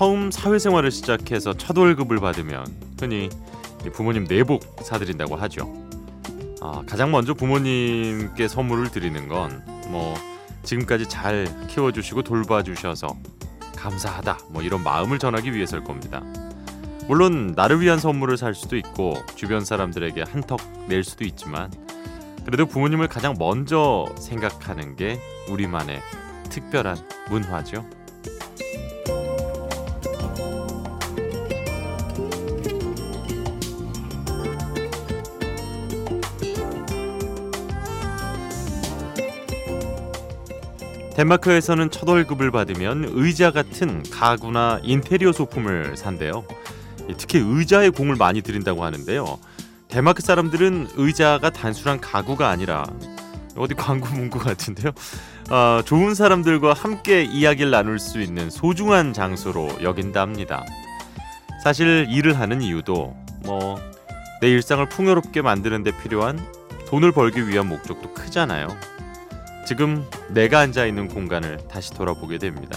처음 사회생활을 시작해서 첫 월급을 받으면 흔히 부모님 내복 사드린다고 하죠. 아, 가장 먼저 부모님께 선물을 드리는 건 뭐 지금까지 잘 키워주시고 돌봐주셔서 감사하다 뭐 이런 마음을 전하기 위해서일 겁니다. 물론 나를 위한 선물을 살 수도 있고 주변 사람들에게 한턱 낼 수도 있지만 그래도 부모님을 가장 먼저 생각하는 게 우리만의 특별한 문화죠. 덴마크에서는 첫 월급을 받으면 의자 같은 가구나 인테리어 소품을 산대요. 특히 의자에 공을 많이 들인다고 하는데요. 데마크 사람들은 의자가 단순한 가구가 아니라 어디 광고 문구 같은데요. 어, 좋은 사람들과 함께 이야기를 나눌 수 있는 소중한 장소로 여긴답니다. 사실 일을 하는 이유도 뭐 내 일상을 풍요롭게 만드는 데 필요한 돈을 벌기 위한 목적도 크잖아요. 지금 내가 앉아 있는 공간을 다시 돌아보게 됩니다.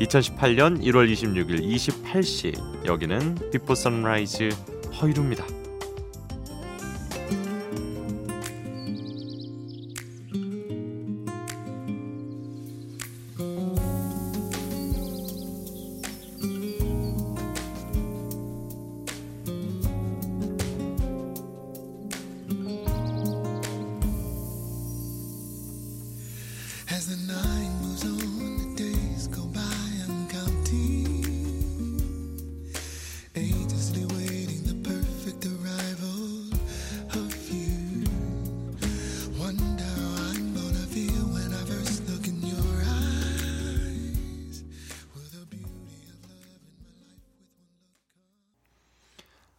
2018년 1월 26일 28시 여기는 비포 선라이즈 허일후입니다.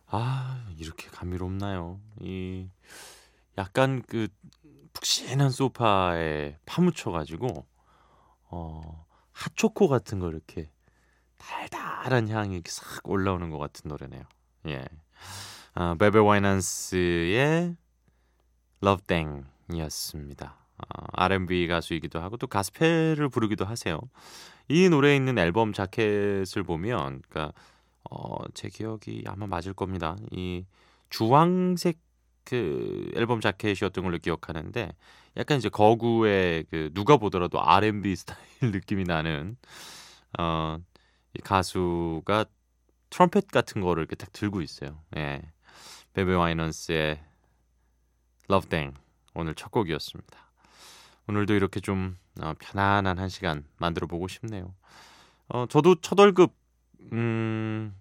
아 이렇게 감미롭나요? 이 약간 그 푹신한 소파에 파묻혀 가지고 어 핫초코 같은 거 이렇게 달달한 향이 이렇게 싹 올라오는 것 같은 노래네요. 예, 아, 베베 Love Thing이었습니다. 아, R&B 가수이기도 하고 또 가스펠을 부르기도 하세요. 이 노래에 있는 앨범 자켓을 보면, 그러니까 어, 제 기억이 아마 맞을 겁니다. 이 주황색 그 앨범 자켓이었던 걸로 기억하는데 약간 이제 거구의 그 누가 보더라도 R&B 스타일 느낌이 나는 어, 이 가수가 트럼펫 같은 거를 이렇게 딱 들고 있어요. 예. 베베 와이넌스의 Love Thing 오늘 첫 곡이었습니다. 오늘도 이렇게 좀 어, 편안한 한 시간 만들어 보고 싶네요. 어, 저도 첫 월급 음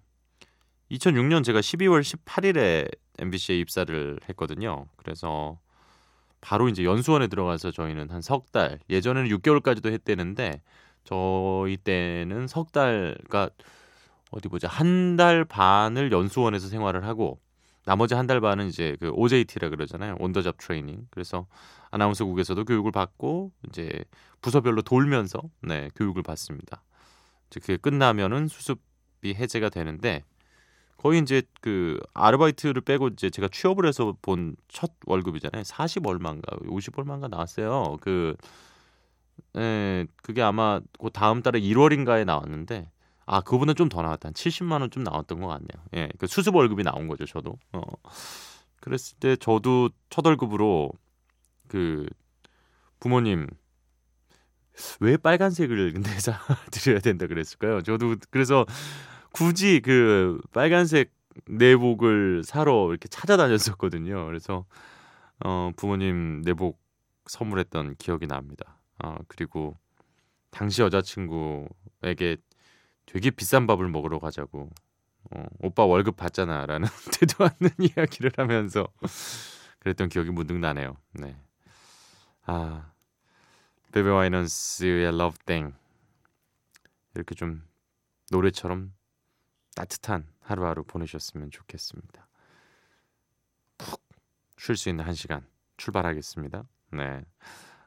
2006년 제가 12월 18일에 MBC에 입사를 했거든요. 그래서 바로 이제 연수원에 들어가서 저희는 한 석 달, 예전에는 6개월까지도 했대는데 저희 때는 석 달가 어디 보자 한 달 반을 연수원에서 생활을 하고 나머지 한 달 반은 이제 그 OJT라 그러잖아요. 온더잡 트레이닝. 그래서 아나운서국에서도 교육을 받고 이제 부서별로 돌면서 네, 교육을 받습니다. 이제 그게 끝나면은 수습이 해제가 되는데 거의 이제 그 아르바이트를 빼고 이제 제가 취업을 해서 본 첫 월급이잖아요. 40 얼마인가 50 얼마인가 나왔어요. 그 예, 그게 아마 그 다음 달에 1월인가에 나왔는데 아, 그보다 좀 더 나왔다. 한 70만 원 좀 나왔던 것 같네요. 예. 그 수습 월급이 나온 거죠, 저도. 어. 그랬을 때 저도 첫 월급으로 그 부모님 왜 빨간색을 내사 드려야 된다 그랬을까요? 저도 그래서 굳이 그 빨간색 내복을 사러 이렇게 찾아다녔었거든요. 그래서 어, 부모님 내복 선물했던 기억이 납니다. 어, 그리고 당시 여자친구에게 되게 비싼 밥을 먹으러 가자고 어, 오빠 월급 받잖아라는 되도 않는 이야기를 하면서 그랬던 기억이 문득 나네요. 네. 아 베베 와이넌스의 Love Thing 이렇게 좀 노래처럼 따뜻한 하루하루 보내셨으면 좋겠습니다. 푹 쉴 수 있는 한 시간 출발하겠습니다. 네.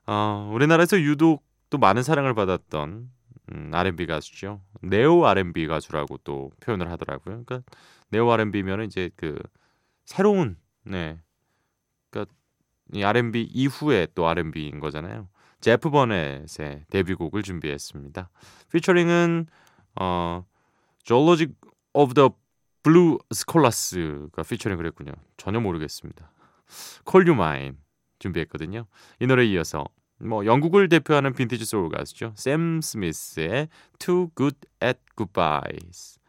어, 우리나라에서 유독 또 많은 사랑을 받았던 음, R&B 가수죠. 네오 R&B 가수라고 또 표현을 하더라고요. 그러니까 Neo R&B면 이제 그 새로운 네. 그러니까 이 R&B 이후에 또 R&B인 거잖아요. 제프 버넷의 데뷔곡을 준비했습니다. 피처링은 어 Geologic of the Blue Scholars가 피처링을 했군요. 전혀 모르겠습니다. Call You Mine 준비했거든요. 이 노래에 이어서 뭐 영국을 대표하는 빈티지 소울 가수죠. 샘 스미스의 Too Good at Goodbyes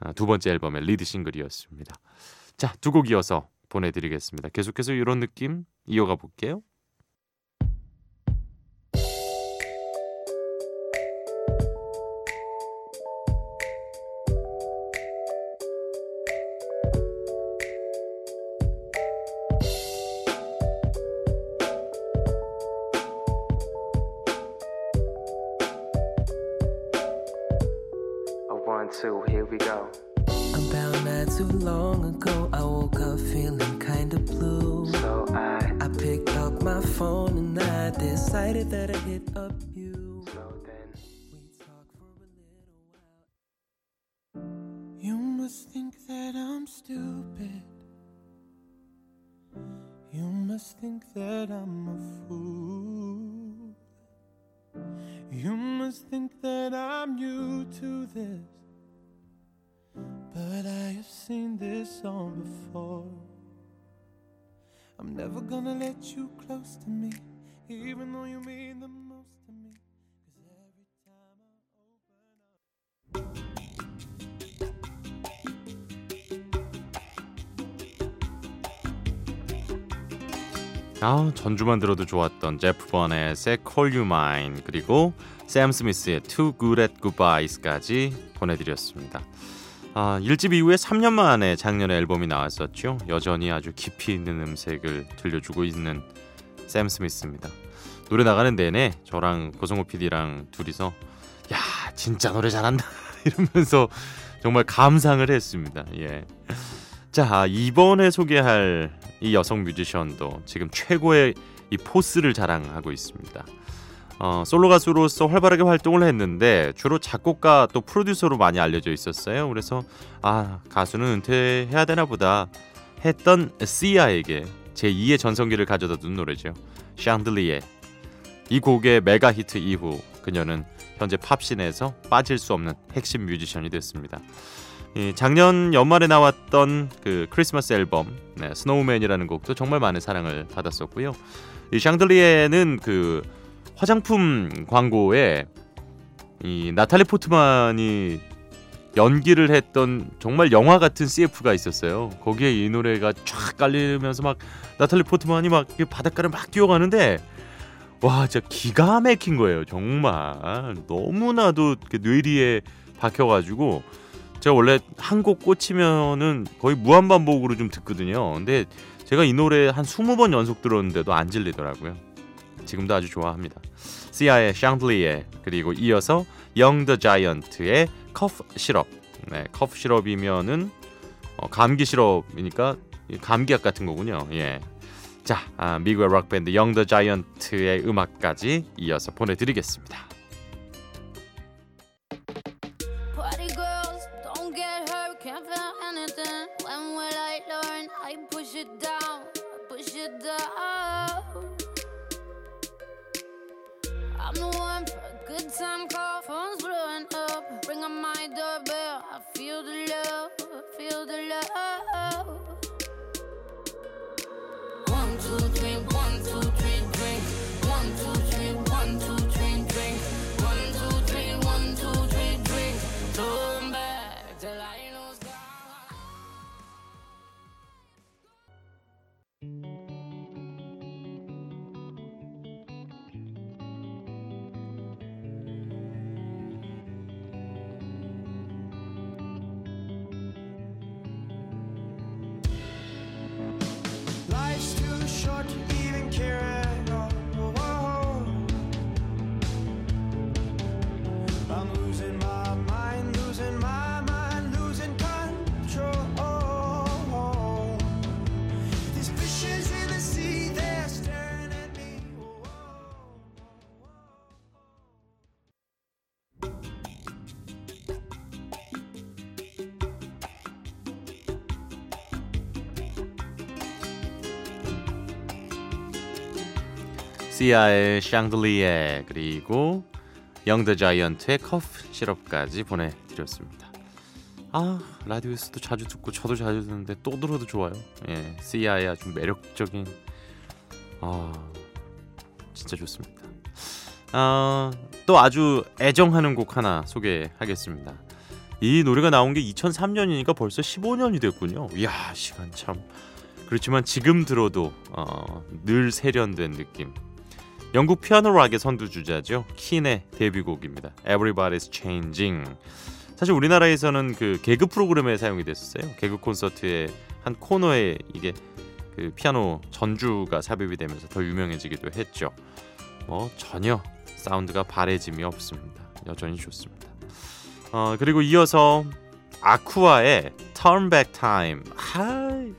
아, 두 번째 앨범의 리드 싱글이었습니다. 자, 두 곡 이어서 보내드리겠습니다. 계속해서 이런 느낌 이어가 볼게요. Two, here we go. About not too long ago, I woke up feeling kinda blue. So I, I picked up my phone and I decided that I'd hit up you. so then, We talked for a little while. You must think that I'm stupid. You must think that I'm a fool. You must think that I'm new to this. Song before. I'm never gonna let you close to me, even though you mean the most to me. 'Cause every time I open up. 아, 전주만 들어도 좋았던 제프 버넷의 Call You Mine 그리고 샘 스미스의 Too Good at Goodbyes까지 보내드렸습니다. 아, 1집 이후에 3년 만에 작년에 앨범이 나왔었죠. 여전히 아주 깊이 있는 음색을 들려주고 있는 샘 스미스입니다. 노래 나가는 내내 저랑 고성호 PD랑 둘이서 야 진짜 노래 잘한다 이러면서 정말 감상을 했습니다. 예. 자 이번에 소개할 이 여성 뮤지션도 지금 최고의 이 포스를 자랑하고 있습니다. 어, 솔로 가수로서 활발하게 활동을 했는데 주로 작곡가 또 프로듀서로 많이 알려져 있었어요. 그래서 아 가수는 은퇴해야 되나 보다 했던 시아에게 제 2의 전성기를 가져다 준 노래죠. 샹들리에 이 곡의 메가 히트 이후 그녀는 현재 팝신에서 빠질 수 없는 핵심 뮤지션이 됐습니다. 이 작년 연말에 나왔던 그 크리스마스 앨범 네, Snowman이라는 곡도 정말 많은 사랑을 받았었고요. 이 샹들리에는 그 화장품 광고에 이 나탈리 포트만이 연기를 했던 정말 영화 같은 CF가 있었어요. 거기에 이 노래가 쫙 깔리면서 막 나탈리 포트만이 막 바닷가를 막 뛰어가는데 와 진짜 기가 막힌 거예요. 정말 너무나도 그 뇌리에 박혀가지고 제가 원래 한 곡 꽂히면은 거의 무한 반복으로 좀 듣거든요. 근데 제가 이 노래 한 20번 연속 들었는데도 안 질리더라고요. 지금도 아주 좋아합니다. 시아의 샹들리에 그리고 이어서 Young the Giant의 Cough Syrup. 네, Cough Syrup이면은 어, 감기 시럽이니까 감기약 같은 거군요. 예. 자, 아, 미국의 록 밴드 Young the Giant의 음악까지 이어서 보내드리겠습니다. I'm the one for a good time call, phone's blowing up. Ring on my doorbell, I feel the love, feel the love. 시아의 샹들리에 그리고 영더 자이언트의 커프 시럽까지 보내드렸습니다. 아 라디오에서도 자주 듣고 저도 자주 듣는데 또 들어도 좋아요. 예, CI의 아주 매력적인 아 진짜 좋습니다. 아, 또 아주 애정하는 곡 하나 소개하겠습니다. 이 노래가 나온 게 2003년이니까 벌써 15년이 됐군요. 이야 시간 참 그렇지만 지금 들어도 어, 늘 세련된 느낌. 영국 피아노 락의 선두 주자죠. 킨의 데뷔곡입니다. Everybody's Changing. 사실 우리나라에서는 그 개그 프로그램에 사용이 됐었어요. 개그 콘서트의 한 코너에 이게 그 피아노 전주가 삽입이 되면서 더 유명해지기도 했죠. 뭐 전혀 사운드가 바래짐이 없습니다. 여전히 좋습니다. 어, 그리고 이어서 아쿠아의 Turn Back Time. 하이.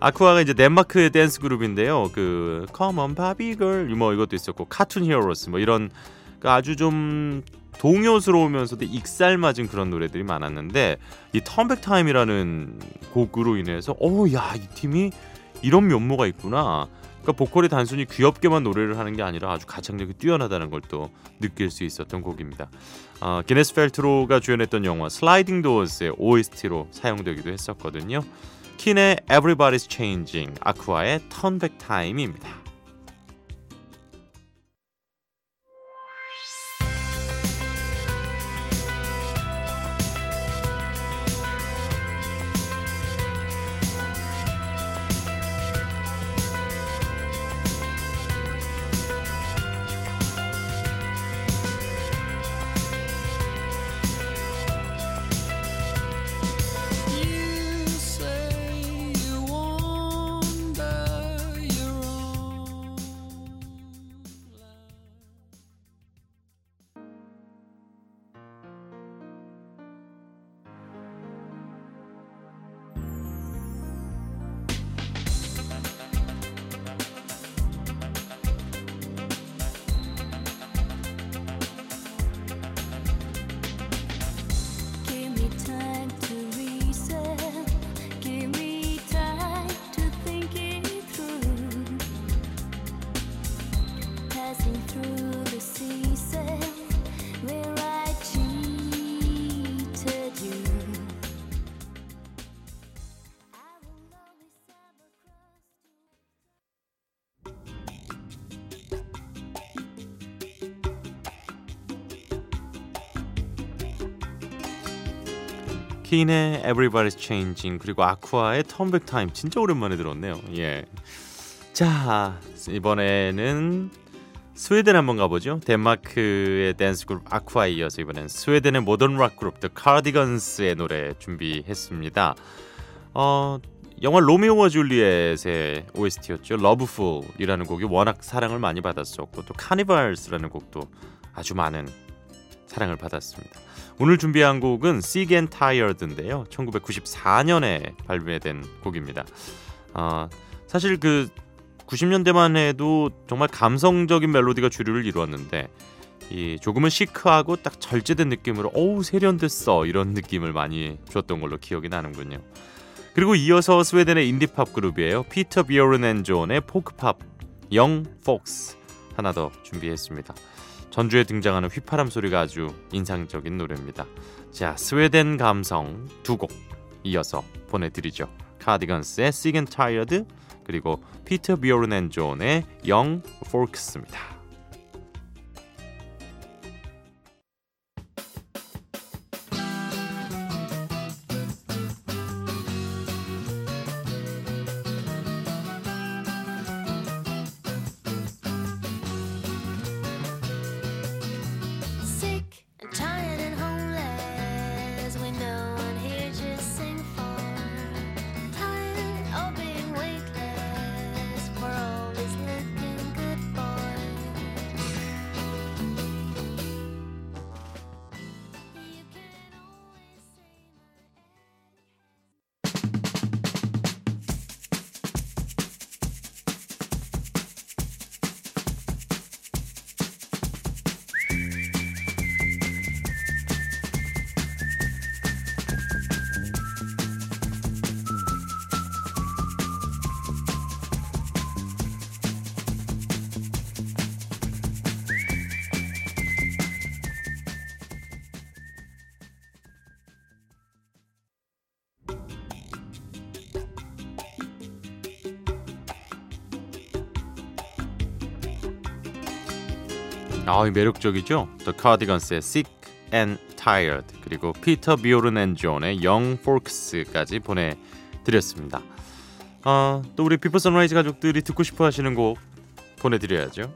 아쿠아가 이제 덴마크의 댄스 그룹인데요. 그 Barbie Girl 뭐 이것도 있었고 Cartoon Heroes 뭐 이런 그 아주 좀 동요스러우면서도 익살맞은 그런 노래들이 많았는데 이 Turn Back Time이라는 곡으로 인해서 어 야 이 팀이 이런 면모가 있구나. 그러니까 보컬이 단순히 귀엽게만 노래를 하는 게 아니라 아주 가창력이 뛰어나다는 걸 또 느낄 수 있었던 곡입니다. 어, 기네스 펠트로가 주연했던 영화 슬라이딩 도어스의 OST로 사용되기도 했었거든요. 킨의 Everybody's Changing, 아쿠아의 Turn Back Time입니다. 킨의 Everybody's Changing 그리고 아쿠아의 Turn Back Time 진짜 오랜만에 들었네요. 예. 자 이번에는 스웨덴 한번 가보죠. 덴마크의 댄스 그룹 아쿠아에 이어서 이번엔 스웨덴의 모던 락 그룹 The Cardigans의 노래 준비했습니다. 어 영화 로미오와 줄리엣의 OST였죠. Lovefool이라는 곡이 워낙 사랑을 많이 받았었고 또 Carnivals라는 곡도 아주 많은 사랑을 받았습니다. 오늘 준비한 곡은 Sick and Tired인데요. 1994년에 발매된 곡입니다. 어, 사실 그 90년대만 해도 정말 감성적인 멜로디가 주류를 이루었는데 이 조금은 시크하고 딱 절제된 느낌으로 어우 세련됐어 이런 느낌을 많이 줬던 걸로 기억이 나는군요. 그리고 이어서 스웨덴의 인디팝 그룹이에요. 피터 비어른 앤 존의 포크팝 Young Folks 하나 더 준비했습니다. 전주에 등장하는 휘파람 소리가 아주 인상적인 노래입니다. 자, 스웨덴 감성 두 곡 이어서 보내드리죠. 카디건스의 Sick and Tired 그리고 피터 비어른 앤 존의 Young Folks입니다. 아, 이 매력적이죠. The Cardigans의 Sick and Tired 그리고 피터 비오른 앤 존의 Young Folks까지 보내드렸습니다. 아, 또 우리 비포 선라이즈 가족들이 듣고 싶어 하시는 곡 보내드려야죠.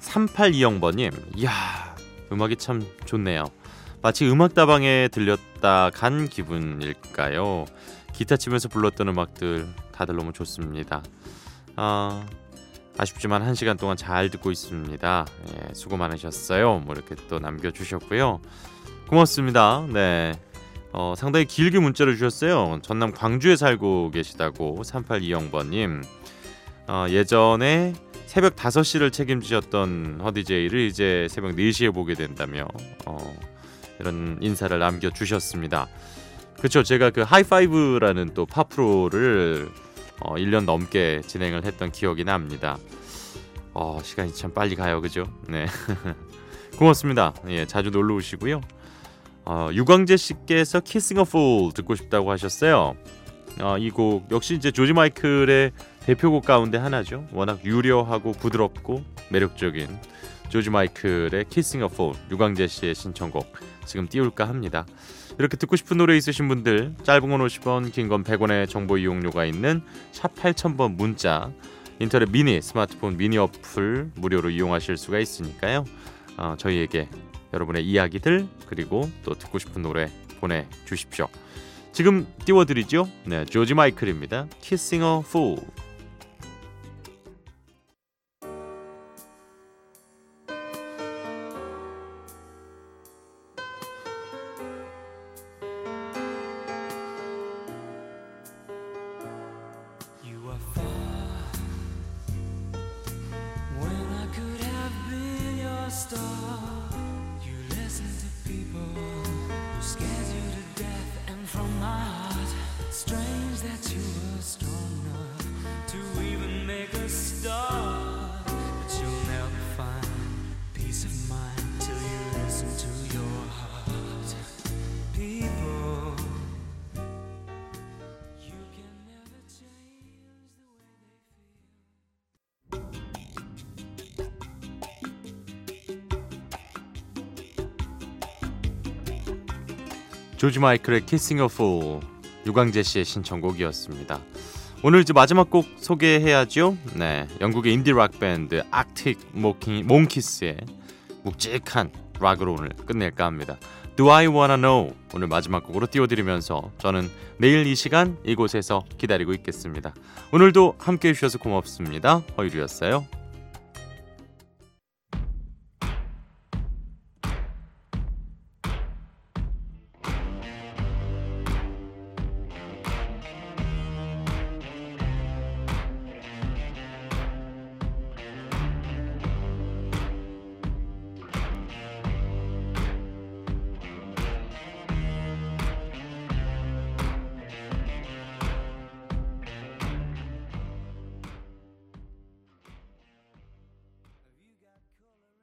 3820번님, 이야 음악이 참 좋네요. 마치 음악다방에 들렸다 간 기분일까요? 기타 치면서 불렀던 음악들 다들 너무 좋습니다. 아, 아쉽지만 한 시간 동안 잘 듣고 있습니다. 예, 수고 많으셨어요. 뭐 이렇게 또 남겨주셨고요. 고맙습니다. 네. 어, 상당히 길게 문자를 주셨어요. 전남 광주에 살고 계시다고 3820번님. 어, 예전에 새벽 5시를 책임지셨던 허디제이를 이제 새벽 4시에 보게 된다며 어, 이런 인사를 남겨주셨습니다. 그렇죠. 제가 그 하이파이브라는 또 팝프로를 어, 1년 넘게 진행을 했던 기억이 납니다. 어, 시간이 참 빨리 가요. 그죠? 네. 고맙습니다. 예, 자주 놀러 오시고요. 어, 유광재 씨께서 키싱 어풀 듣고 싶다고 하셨어요. 어, 이곡 역시 이제 조지 마이클의 대표곡 가운데 하나죠. 워낙 유려하고 부드럽고 매력적인 조지 마이클의 키싱 어풀 유광재 씨의 신청곡 지금 띄울까 합니다. 이렇게 듣고 싶은 노래 있으신 분들 짧은 건 50원 긴 건 100원의 정보 이용료가 있는 샵 8000번 문자 인터넷 미니 스마트폰 미니 어플 무료로 이용하실 수가 있으니까요. 어, 저희에게 여러분의 이야기들 그리고 또 듣고 싶은 노래 보내주십시오. 지금 띄워드리죠. 네, 조지 마이클입니다. Kissing a Fool. 조지 마이클의 a Fool 유광재 씨의 신청곡이었습니다. 오늘 이제 마지막 곡 소개해야죠. 네, 영국의 인디 락 밴드 악틱 모키, 몽키스의 묵직한 락으로 오늘 끝낼까 합니다. Do I Wanna Know 오늘 마지막 곡으로 띄워드리면서 저는 내일 이 시간 이곳에서 기다리고 있겠습니다. 오늘도 함께해 주셔서 고맙습니다. 허유리였어요.